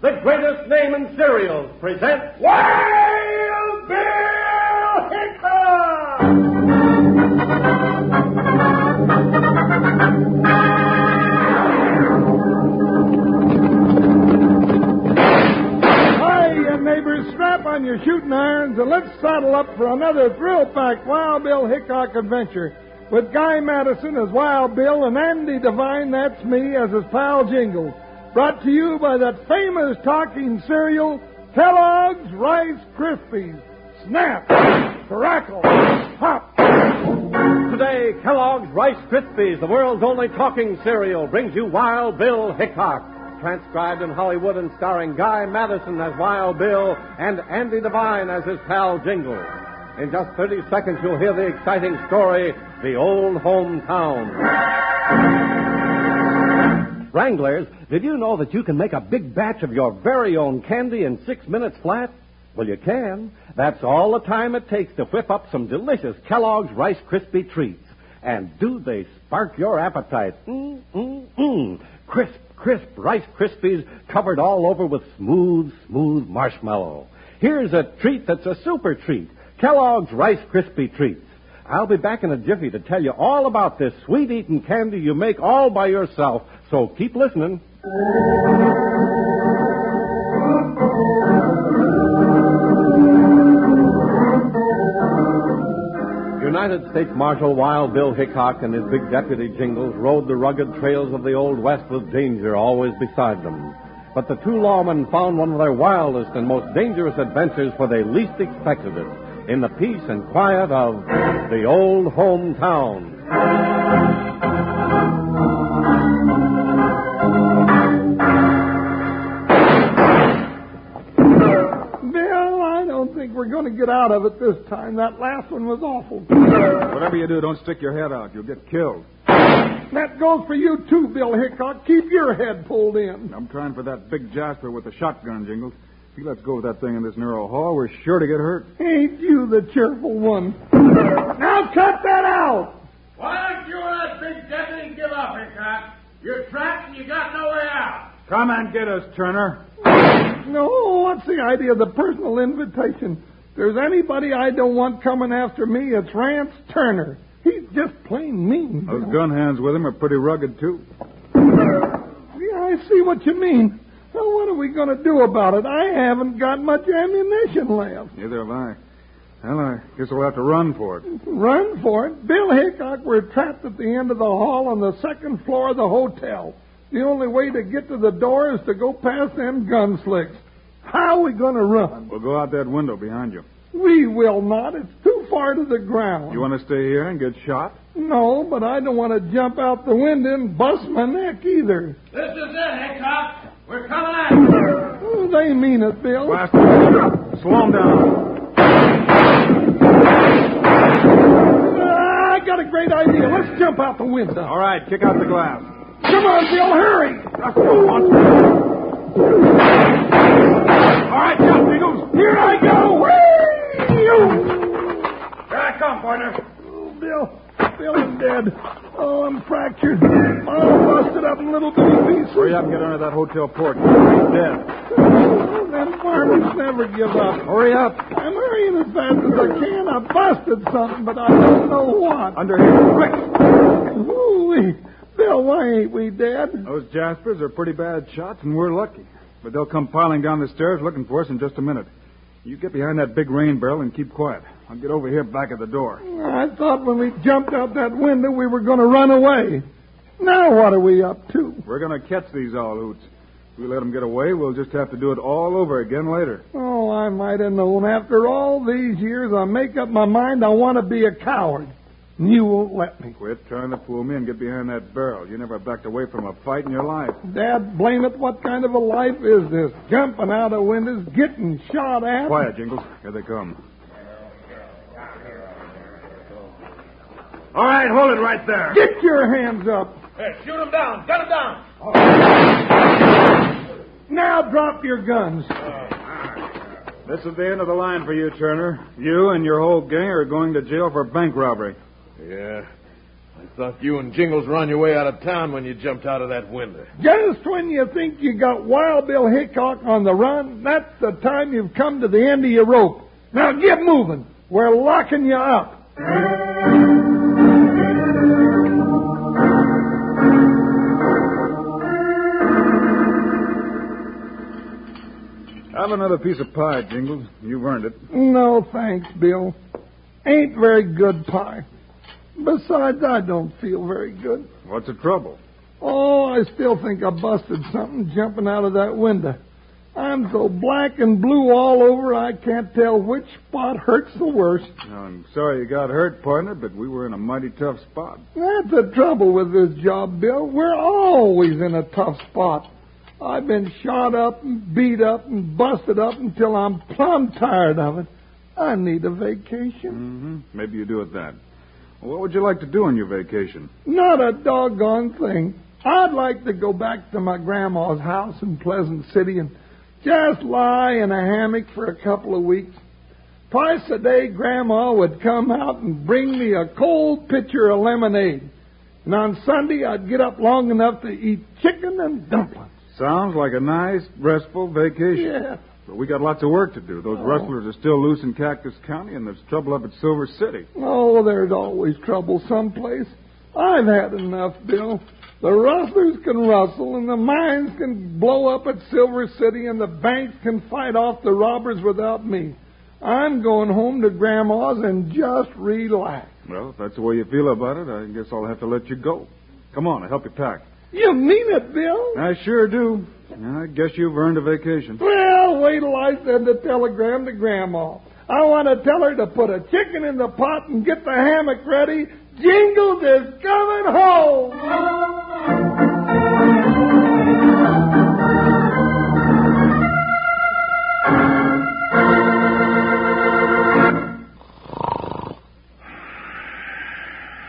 the greatest name in cereals, presents Wild Bill Hickok! Hi, neighbors, strap on your shooting irons and let's saddle up for another thrill-packed Wild Bill Hickok adventure with Guy Madison as Wild Bill and Andy Devine, that's me, as his pal Jingle. Brought to you by that famous talking cereal, Kellogg's Rice Krispies. Snap, crackle, pop. Today, Kellogg's Rice Krispies, the world's only talking cereal, brings you Wild Bill Hickok. Transcribed in Hollywood and starring Guy Madison as Wild Bill and Andy Devine as his pal Jingle. In just 30 seconds, you'll hear the exciting story, The Old Hometown. Wranglers, did you know that you can make a big batch of your very own candy in six minutes flat? Well, you can. That's all the time it takes to whip up some delicious Kellogg's Rice Krispie treats. And do they spark your appetite? Mmm, mmm, mmm. Crisp, crisp Rice Krispies covered all over with smooth, smooth marshmallow. Here's a treat that's a super treat Kellogg's Rice Krispie treats. I'll be back in a jiffy to tell you all about this sweet eating candy you make all by yourself, so keep listening. United States Marshal Wild Bill Hickok and his big deputy Jingles rode the rugged trails of the Old West with danger always beside them. But the two lawmen found one of their wildest and most dangerous adventures where they least expected it in the peace and quiet of the old hometown. Bill, I don't think we're going to get out of it this time. That last one was awful. Whatever you do, don't stick your head out. You'll get killed. That goes for you too, Bill Hickok. Keep your head pulled in. I'm trying for that big Jasper with the shotgun, Jingles. If he lets go of that thing in this narrow hall, we're sure to get hurt. Ain't you the cheerful one? Now cut that out! Why don't you and that big deputy give up, Hickok? You're trapped and you got no way out. Come and get us, Turner. No, what's the idea of the personal invitation? If there's anybody I don't want coming after me, it's Rance Turner. He's just plain mean. Those Bill. gun hands with him are pretty rugged, too. Yeah, I see what you mean. Well, what are we going to do about it? I haven't got much ammunition left. Neither have I. Well, I guess we'll have to run for it. Run for it. Bill Hickok, we're trapped at the end of the hall on the second floor of the hotel. The only way to get to the door is to go past them gun slicks. How are we going to run? We'll go out that window behind you. We will not. It's too far to the ground. You want to stay here and get shot? No, but I don't want to jump out the window and bust my neck either. This is it, Hickok. We're coming at you. Oh, they mean it, Bill. Blast him. Slow him down. Ah, I got a great idea. Let's jump out the window. All right, kick out the glass. Come on, Bill, hurry. All right, jump, Jingles. Here I go. Whee! Here I come, partner. Oh, Bill. Bill, I'm dead. Oh, I'm fractured. Oh, I'm busted up in little bitty pieces. Hurry up and get under that hotel porch. He's dead. Them farmers never give up. Hurry up. I'm hurrying as fast as I can. I busted something, but I don't know what. Under here, quick. Ooh, Bill, why ain't we dead? Those Jaspers are pretty bad shots, and we're lucky. But they'll come piling down the stairs looking for us in just a minute. You get behind that big rain barrel and keep quiet. I'll get over here back at the door. I thought when we jumped out that window we were going to run away. Now what are we up to? We're going to catch these all hoots. If we let them get away, we'll just have to do it all over again later. Oh, I might have known. After all these years, I make up my mind I want to be a coward. And you won't let me. Quit trying to fool me and get behind that barrel. You never backed away from a fight in your life. Dad, blame it, what kind of a life is this? Jumping out of windows, getting shot at? Quiet, Jingles. Here they come. All right, hold it right there. Get your hands up. Here, shoot him down. Gun him down. Now drop your guns. Oh, this is the end of the line for you, Turner. You and your whole gang are going to jail for bank robbery. Yeah. I thought you and Jingles were on your way out of town when you jumped out of that window. Just when you think you got Wild Bill Hickok on the run, that's the time you've come to the end of your rope. Now get moving. We're locking you up. Have another piece of pie, Jingles. You've earned it. No, thanks, Bill. Ain't very good pie. Besides, I don't feel very good. What's the trouble? Oh, I still think I busted something jumping out of that window. I'm so black and blue all over, I can't tell which spot hurts the worst. I'm sorry you got hurt, partner, but we were in a mighty tough spot. That's the trouble with this job, Bill. We're always in a tough spot. I've been shot up and beat up and busted up until I'm plumb tired of it. I need a vacation. Mm-hmm. Maybe you do it that. What would you like to do on your vacation? Not a doggone thing. I'd like to go back to my grandma's house in Pleasant City and just lie in a hammock for a couple of weeks. Twice a day, Grandma would come out and bring me a cold pitcher of lemonade. And on Sunday, I'd get up long enough to eat chicken and dumplings. Sounds like a nice, restful vacation. Yeah. But we got lots of work to do. Those Oh. rustlers are still loose in Cactus County, and there's trouble up at Silver City. Oh, there's always trouble someplace. I've had enough, Bill. The rustlers can rustle, and the mines can blow up at Silver City, and the banks can fight off the robbers without me. I'm going home to Grandma's and just relax. Well, if that's the way you feel about it, I guess I'll have to let you go. Come on, I'll help you pack. You mean it, Bill? I sure do. I guess you've earned a vacation. Well, wait till I send a telegram to Grandma. I want to tell her to put a chicken in the pot and get the hammock ready. Jingles is coming home.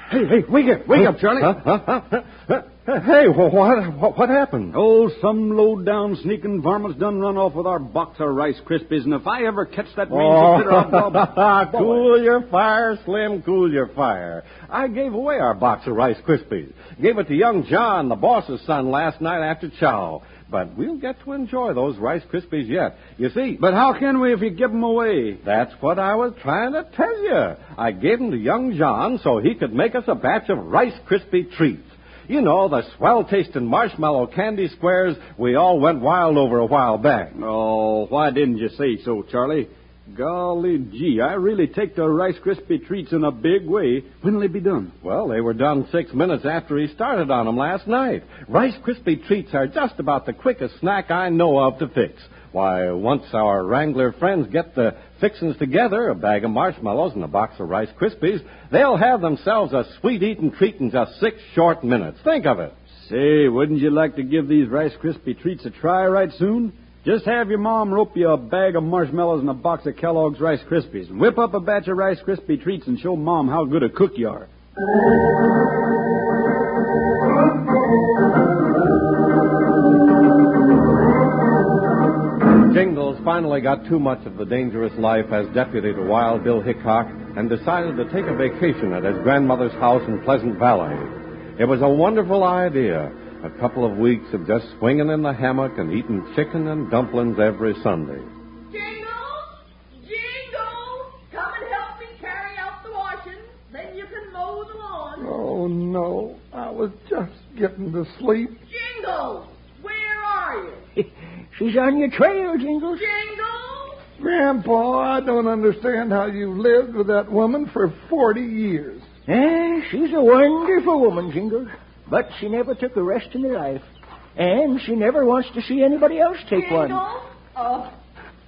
Hey, hey, wake up, wake up, Charlie. Huh? Huh? Huh? Huh? Hey, what, what, what happened? Oh, some low-down sneaking varmints done run off with our box of Rice Krispies, and if I ever catch that range Oh, cool your fire, Slim, cool your fire. I gave away our box of Rice Krispies. Gave it to young John, the boss's son, last night after chow. But we'll get to enjoy those Rice Krispies yet. You see, But how can we if you give 'em away? that's what I was trying to tell you. I gave them to young John so he could make us a batch of Rice Krispie treats. You know, the swell-tasting marshmallow candy squares we all went wild over a while back. Oh, why didn't you say so, Charlie? Golly gee, I really take the Rice Krispie treats in a big way. When'll they be done? Well, they were done six minutes after he started on them last night. Rice Krispie treats are just about the quickest snack I know of to fix. Why, once our Wrangler friends get the fixings together, a bag of marshmallows and a box of Rice Krispies, they'll have themselves a sweet-eating treat in just six short minutes. Think of it. Say, wouldn't you like to give these Rice Krispie treats a try right soon? Just have your mom rope you a bag of marshmallows and a box of Kellogg's Rice Krispies. And whip up a batch of Rice Krispie treats and show mom how good a cook you are. Jingles finally got too much of the dangerous life as deputy to Wild Bill Hickok and decided to take a vacation at his grandmother's house in Pleasant Valley. It was a wonderful idea. A couple of weeks of just swinging in the hammock and eating chicken and dumplings every Sunday. Jingles! Jingles! Come and help me carry out the washing. Then you can mow the lawn. Oh, no. I was just getting to sleep. Jingles! Where are you? She's on your trail, Jingles. Jingles! Grandpa, I don't understand how you've lived with that woman for 40 years. Eh, she's a wonderful woman, Jingles. But she never took a rest in her life. And she never wants to see anybody else take one. Oh,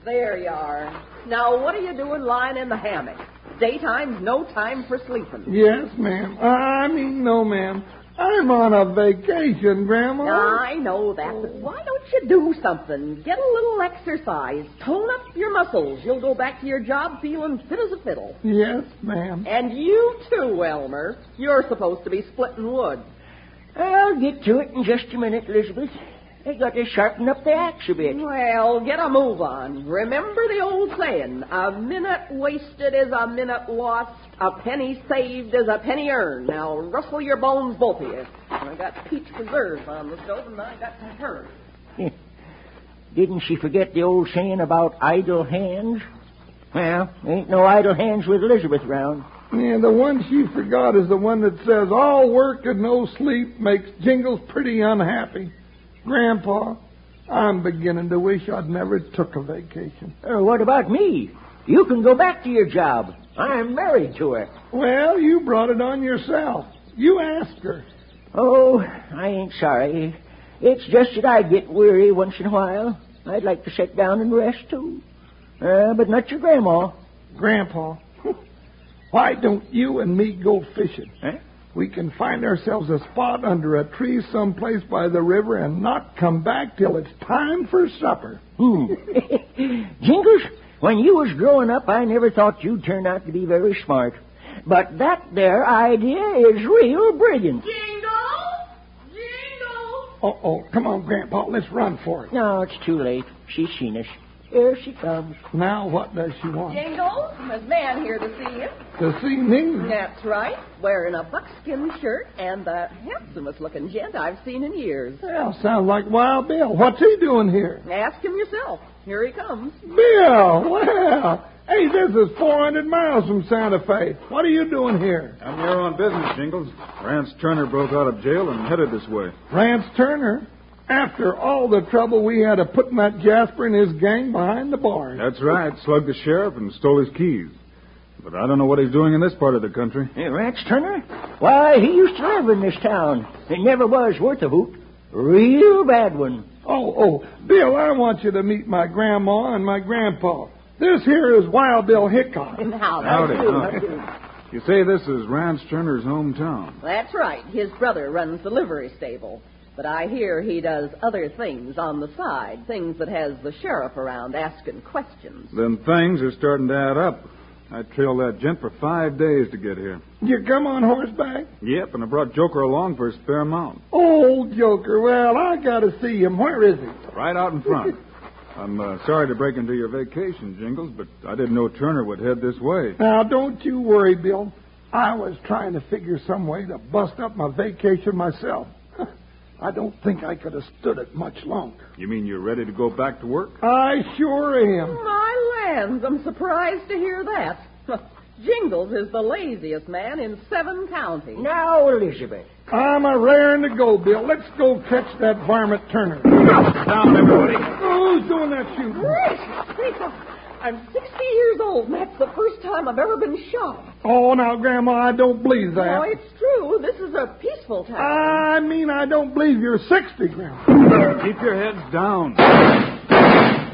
there you are. Now, what are you doing lying in the hammock? Daytime's no time for sleeping. Yes, ma'am. I mean, no, ma'am. I'm on a vacation, Grandma. I know that, but why don't you do something? Get a little exercise. Tone up your muscles. You'll go back to your job feeling fit as a fiddle. Yes, ma'am. And you too, Elmer. You're supposed to be splitting wood. I'll get to it in just a minute, Elizabeth. They got to sharpen up the axe a bit. Well, get a move on. Remember the old saying, a minute wasted is a minute lost, a penny saved is a penny earned. Now, rustle your bones, both of you. I got peach preserves on the stove, and I got some hurry. Didn't she forget the old saying about idle hands? Well, ain't no idle hands with Elizabeth round. Yeah, the one she forgot is the one that says, all work and no sleep makes Jingles pretty unhappy. Grandpa, I'm beginning to wish I'd never took a vacation. Uh, what about me? You can go back to your job. I'm married to her. Well, you brought it on yourself. You asked her. Oh, I ain't sorry. It's just that I get weary once in a while. I'd like to sit down and rest, too. Uh, but not your grandma. Grandpa, why don't you and me go fishing? Huh? We can find ourselves a spot under a tree someplace by the river and not come back till it's time for supper. Hmm. Jingles, when you was growing up, I never thought you'd turn out to be very smart. But that there idea is real brilliant. Jingle! Jingle! Oh, oh, come on, Grandpa, let's run for it. No, it's too late. She's seen us. Here she comes. Now, what does she want? Jingles, there's a man here to see you. To see me? That's right. Wearing a buckskin shirt and the handsomest looking gent I've seen in years. Well, sounds like Wild Bill. What's he doing here? Ask him yourself. Here he comes. Bill, well, hey, this is 400 miles from Santa Fe. What are you doing here? I'm here on business, Jingles. Rance Turner broke out of jail and headed this way. Rance Turner. After all the trouble we had of putting that Jasper and his gang behind the bars. That's right. Slugged the sheriff and stole his keys. But I don't know what he's doing in this part of the country. Hey, Rance Turner? Why, he used to live in this town. It never was worth a hoot. Real bad one. Oh, oh, Bill, I want you to meet my grandma and my grandpa. This here is Wild Bill Hickok. How Howdy. do, Howdy. You say this is Rance Turner's hometown. That's right. His brother runs the livery stable. But I hear he does other things on the side, things that has the sheriff around asking questions. Then things are starting to add up. I trailed that gent for five days to get here. You come on horseback? Yep, and I brought Joker along for a spare mount. Old Joker. Well, I gotta see him. Where is he? Right out in front. I'm uh, sorry to break into your vacation, Jingles, but I didn't know Turner would head this way. Now, don't you worry, Bill. I was trying to figure some way to bust up my vacation myself. I don't think I could have stood it much longer. You mean you're ready to go back to work? I sure am. My lands, I'm surprised to hear that. Jingles is the laziest man in seven counties. Now, Elizabeth. I'm a raring to go, Bill. Let's go catch that varmint Turner. Down, everybody. Who's doing that shooting? Gracious, gracious. I'm 60 years old, and that's the first time I've ever been shot. Oh, now, Grandma, I don't believe that. No, it's true. This is a peaceful town. I mean, I don't believe you're 60, Grandma. Keep your heads down.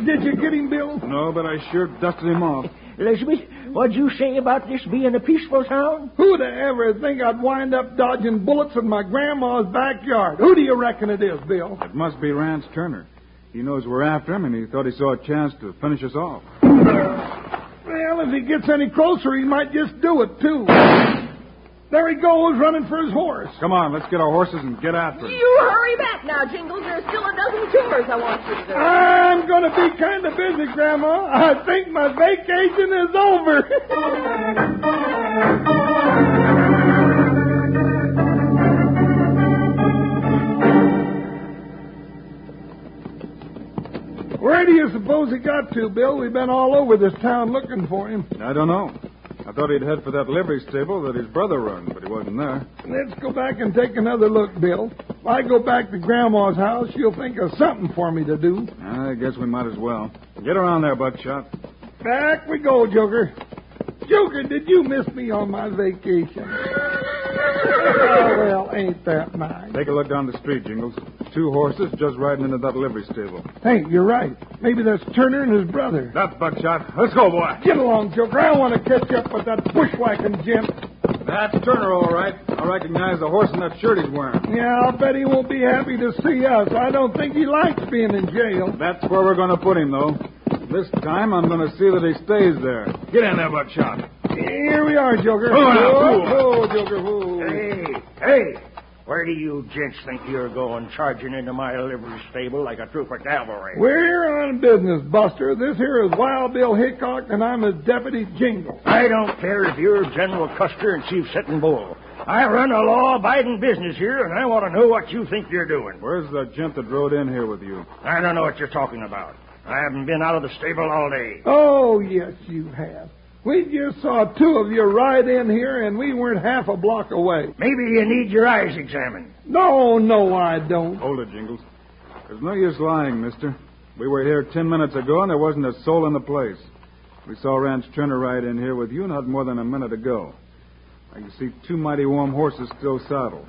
Did you get him, Bill? No, but I sure dusted him off. Elizabeth, what'd you say about this being a peaceful town? Who'd ever think I'd wind up dodging bullets in my grandma's backyard? Who do you reckon it is, Bill? It must be Rance Turner. He knows we're after him, and he thought he saw a chance to finish us off. Well, if he gets any closer, he might just do it, too. There he goes, running for his horse. Come on, let's get our horses and get after him. You hurry back now, Jingles. There's still a dozen chores I want you to do. I'm going to be kind of busy, Grandma. I think my vacation is over. Where do you suppose he got to, Bill? We've been all over this town looking for him. I don't know. I thought he'd head for that livery stable that his brother runs, but he wasn't there. Let's go back and take another look, Bill. If I go back to Grandma's house, she'll think of something for me to do. I guess we might as well. Get around there, Buckshot. Back we go, Joker. Joker, did you miss me on my vacation? oh, well, ain't that nice? Take a look down the street, Jingles. Two horses just riding into that livery stable. Hey, you're right. Maybe that's Turner and his brother. That's Buckshot. Let's go, boy. Get along, Joker. I want to catch up with that bushwhacking gent. That's Turner, all right. I recognize the horse in that shirt he's wearing. Yeah, I'll bet he won't be happy to see us. I don't think he likes being in jail. That's where we're going to put him, though. This time I'm going to see that he stays there. Get in there, Buckshot. Here we are, Joker. Oh, now, Whoa, fool. whoa, Joker, whoa. Hey, hey, Where do you gents think you're going, charging into my livery stable like a troop of cavalry? We're here on business, Buster. This here is Wild Bill Hickok, and I'm his deputy Jingle. I don't care if you're General Custer and Chief Sitting Bull. I run a law-abiding business here, and I want to know what you think you're doing. Where's the gent that rode in here with you? I don't know what you're talking about. I haven't been out of the stable all day. Oh, yes, you have. We just saw two of you ride in here, and we weren't half a block away. Maybe you need your eyes examined. No, no, I don't. Hold it, Jingles. There's no use lying, mister. We were here ten minutes ago, and there wasn't a soul in the place. We saw Rance Turner ride in here with you not more than a minute ago. I can see two mighty warm horses still saddled.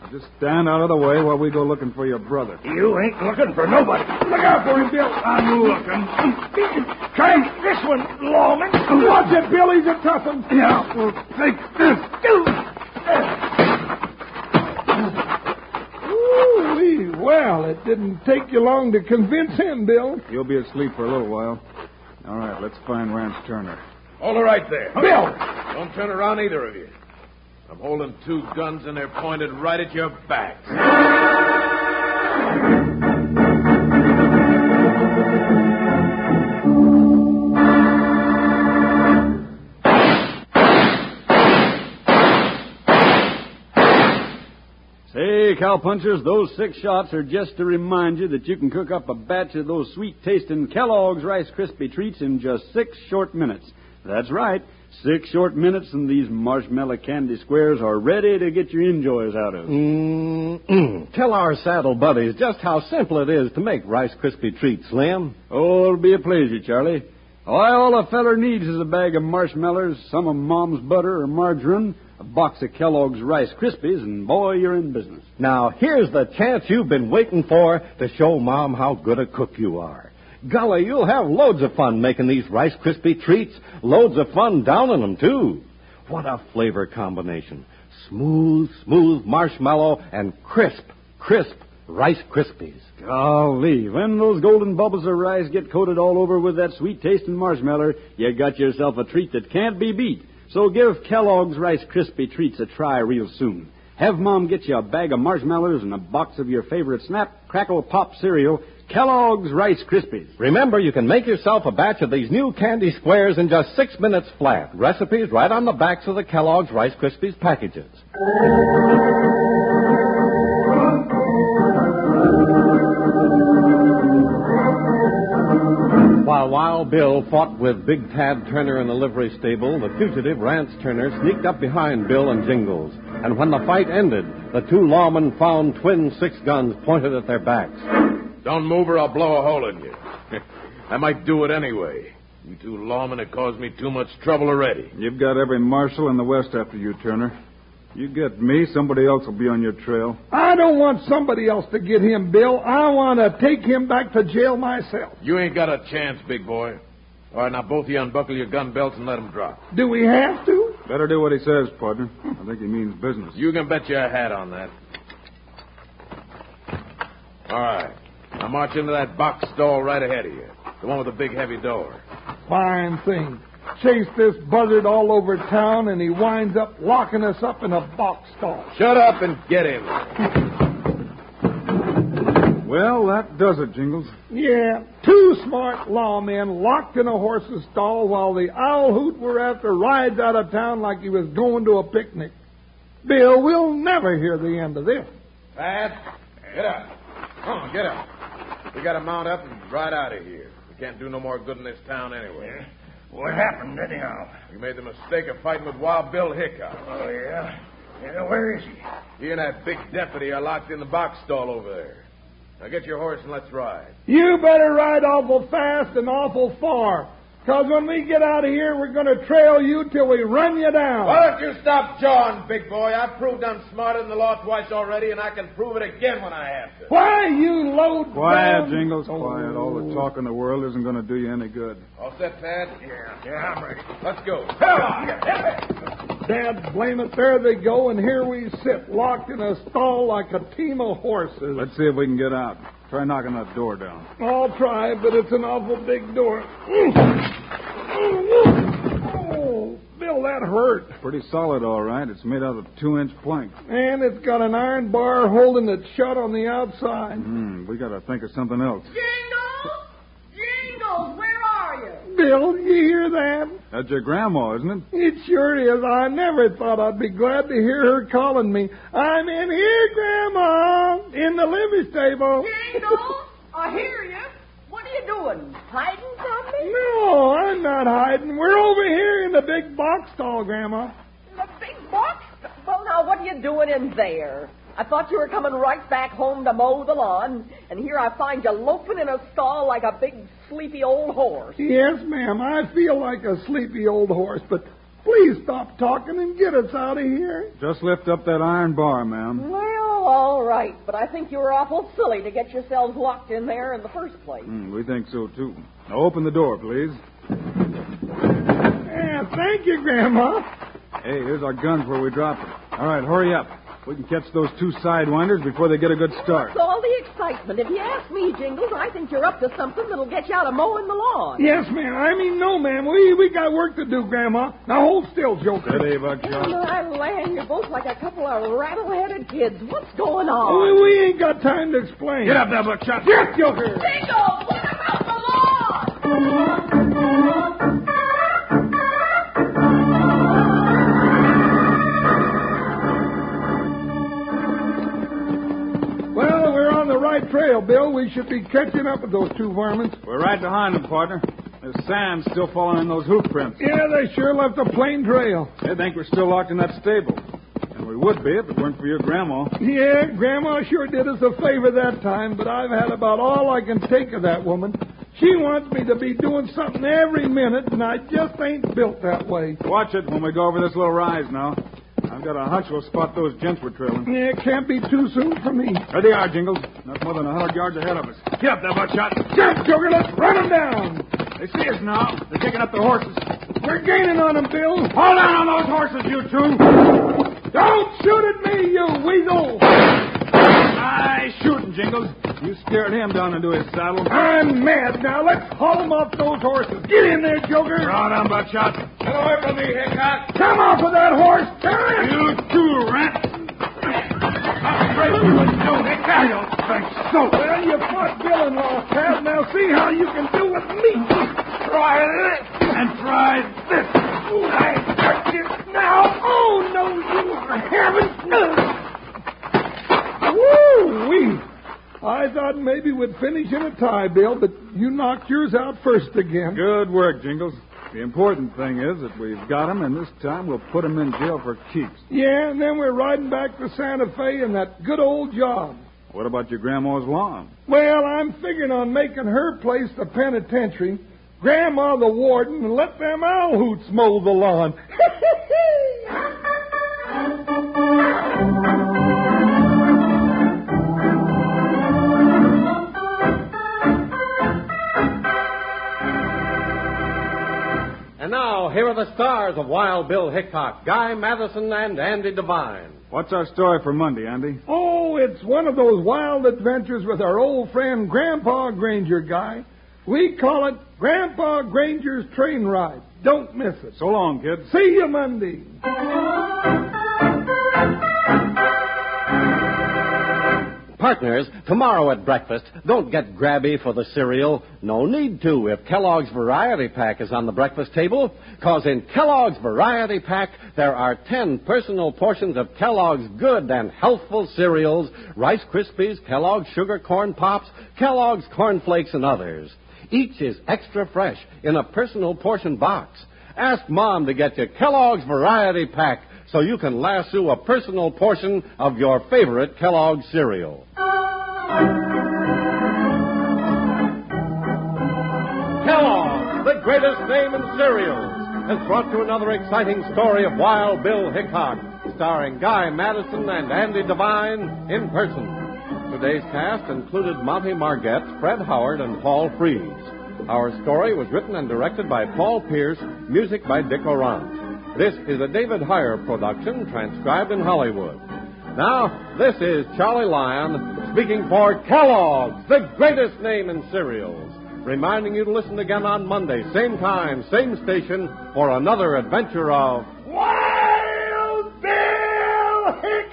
Now just stand out of the way while we go looking for your brother. You ain't looking for nobody. Look out for him, Bill. I'm looking. Try this one, lawman. Watch it, Bill. He's a tough one. Yeah, well, take this. Ooh-wee. Well, it didn't take you long to convince him, Bill. You'll be asleep for a little while. All right, let's find Rance Turner. All right there. Bill! Don't turn around, either of you. I'm holding two guns, and they're pointed right at your backs. Say, cowpunchers, those six shots are just to remind you that you can cook up a batch of those sweet tasting Kellogg's Rice Krispie treats in just six short minutes. That's right. Six short minutes, and these marshmallow candy squares are ready to get your enjoys out of. Mm-mm. Tell our saddle buddies just how simple it is to make Rice Krispie treats, Slim. Oh, it'll be a pleasure, Charlie. All a feller needs is a bag of marshmallows, some of Mom's butter or margarine, a box of Kellogg's Rice Krispies, and boy, you're in business. Now, here's the chance you've been waiting for to show Mom how good a cook you are. Golly, you'll have loads of fun making these Rice Krispie treats. Loads of fun downing them, too. What a flavor combination. Smooth, smooth marshmallow and crisp, crisp Rice Krispies. Golly, when those golden bubbles of rice get coated all over with that sweet tasting marshmallow, you got yourself a treat that can't be beat. So give Kellogg's Rice Krispie treats a try real soon. Have Mom get you a bag of marshmallows and a box of your favorite Snap, Crackle, Pop cereal, Kellogg's Rice Krispies. Remember, you can make yourself a batch of these new candy squares in just six minutes flat. Recipes right on the backs of the Kellogg's Rice Krispies packages. While Wild Bill fought with Big Tad Turner in the livery stable, the fugitive Rance Turner sneaked up behind Bill and Jingles. And when the fight ended, the two lawmen found twin six guns pointed at their backs. Don't move or I'll blow a hole in you. I might do it anyway. You two lawmen have caused me too much trouble already. You've got every marshal in the West after you, Turner. You get me, somebody else will be on your trail. I don't want somebody else to get him, Bill. I want to take him back to jail myself. You ain't got a chance, big boy. All right, now both of you unbuckle your gun belts and let 'em drop. Do we have to? Better do what he says, partner. I think he means business. You can bet your hat on that. All right. Now march into that box stall right ahead of you. The one with the big heavy door. Fine thing. Chase this buzzard all over town, and he winds up locking us up in a box stall. Shut up and get him. Well, that does it, Jingles. Yeah, two smart lawmen locked in a horse's stall while the owl hoot we're after rides out of town like he was going to a picnic. Bill, we'll never hear the end of this. Pat, get up. Come on, get up. We got to mount up and ride out of here. We can't do no more good in this town anyway. What happened, anyhow? We made the mistake of fighting with Wild Bill Hickok. Oh, yeah? Yeah, where is he? He and that big deputy are locked in the box stall over there. Now get your horse and let's ride. You better ride awful fast and awful far. Because when we get out of here, we're going to trail you till we run you down. Why don't you stop jawing, big boy? I've proved I'm smarter than the law twice already, and I can prove it again when I have to. Why, you load Quiet, down- Jingles, quiet. All the talk in the world isn't going to do you any good. All set, Tad? Yeah, yeah, I'm ready. Let's go. Dad, blame it, there they go, and here we sit, locked in a stall like a team of horses. Let's see if we can get out. Try knocking that door down. I'll try, but it's an awful big door. Oh, Bill, that that hurt? Pretty solid, all right. It's made out of two-inch plank. And it's got an iron bar holding it shut on the outside. Hmm, we got to think of something else. Jingles! Jingles, where are you? Bill, you hear that? That's your grandma, isn't it? It sure is. I never thought I'd be glad to hear her calling me. I'm in here, Grandma, in the livery stable. Jingles, I hear you. What are you doing? Hiding from me? No, I'm not hiding. We're over here in the big box stall, Grandma. The big box? Well, now, what are you doing in there? I thought you were coming right back home to mow the lawn, and here I find you loafing in a stall like a big, sleepy old horse. Yes, ma'am. I feel like a sleepy old horse, but please stop talking and get us out of here. Just lift up that iron bar, ma'am. Well, all right, but I think you were awful silly to get yourselves locked in there in the first place. Hmm, we think so, too. Now open the door, please. Yeah, thank you, Grandma. Hey, here's our guns where we dropped them. All right, hurry up. We can catch those two sidewinders before they get a good start. What's all the excitement? If you ask me, Jingles, I think you're up to something that'll get you out of mowing the lawn. Yes, ma'am. I mean, no, ma'am. We we got work to do, Grandma. Now hold still, Joker. Steady, Buckshot. My land, you're both like a couple of rattle-headed kids. What's going on? We, we ain't got time to explain. Get up there, Buckshot. Yes, Joker. Jingles, put him out the lawn! Right trail, Bill. We should be catching up with those two varmints. We're right behind them, partner. There's sand still falling in those hoof prints. Yeah, they sure left a plain trail. They think we're still locked in that stable. And we would be if it weren't for your grandma. Yeah, Grandma sure did us a favor that time, but I've had about all I can take of that woman. She wants me to be doing something every minute, and I just ain't built that way. Watch it when we go over this little rise now. Got a hunch we'll spot those gents we're trailing. Yeah, it can't be too soon for me. There they are, Jingles. Not more than a hundred yards ahead of us. Get up there, Buckshot. Jump, Joker, let's run them down. They see us now. They're taking up the horses. We're gaining on them, Bill. Hold on on those horses, you two. Don't shoot at me, you weasel. Aye, shooting, Jingles. You scared him down into his saddle. I'm mad now. Let's haul them off those horses. Get in there, Joker. Right on, Buckshot. Get away from me, Hickok. Come off with that horse. It. You too, rat. I'm afraid you wouldn't do it. I don't think so. Well, you fought Bill and lost. Now see how you can do with me. Try this and try this. I got you now. Oh, no, you haven't. Woo wee. I thought maybe we'd finish in a tie, Bill, but you knocked yours out first again. Good work, Jingles. The important thing is that we've got him, and this time we'll put him in jail for keeps. Yeah, and then we're riding back to Santa Fe in that good old job. What about your grandma's lawn? Well, I'm figuring on making her place the penitentiary, Grandma the warden, and let them owl hoots mow the lawn. And now, here are the stars of Wild Bill Hickok, Guy Madison, and Andy Devine. What's our story for Monday, Andy? oh, it's one of those wild adventures with our old friend Grandpa Granger guy. We call it Grandpa Granger's Train Ride. Don't miss it. So long, kids. See you Monday. Partners, tomorrow at breakfast, don't get grabby for the cereal. No need to if Kellogg's Variety Pack is on the breakfast table, because in Kellogg's Variety Pack, there are 10 personal portions of Kellogg's good and healthful cereals, Rice Krispies, Kellogg's Sugar Corn Pops, Kellogg's Corn Flakes, and others. Each is extra fresh in a personal portion box. Ask Mom to get you Kellogg's Variety Pack so you can lasso a personal portion of your favorite Kellogg's cereal. Kellogg's, the greatest name in cereals, has brought you another exciting story of Wild Bill Hickok, starring Guy Madison and Andy Devine in person. Today's cast included Monty Margetts, Fred Howard, and Paul Frees. Our story was written and directed by Paul Pierce, music by Dick Aurandt. This is a David Heyer production transcribed in Hollywood. Now, this is Charlie Lyon speaking for Kellogg's, the greatest name in cereals, reminding you to listen again on Monday, same time, same station, for another adventure of Wild Bill Hickok!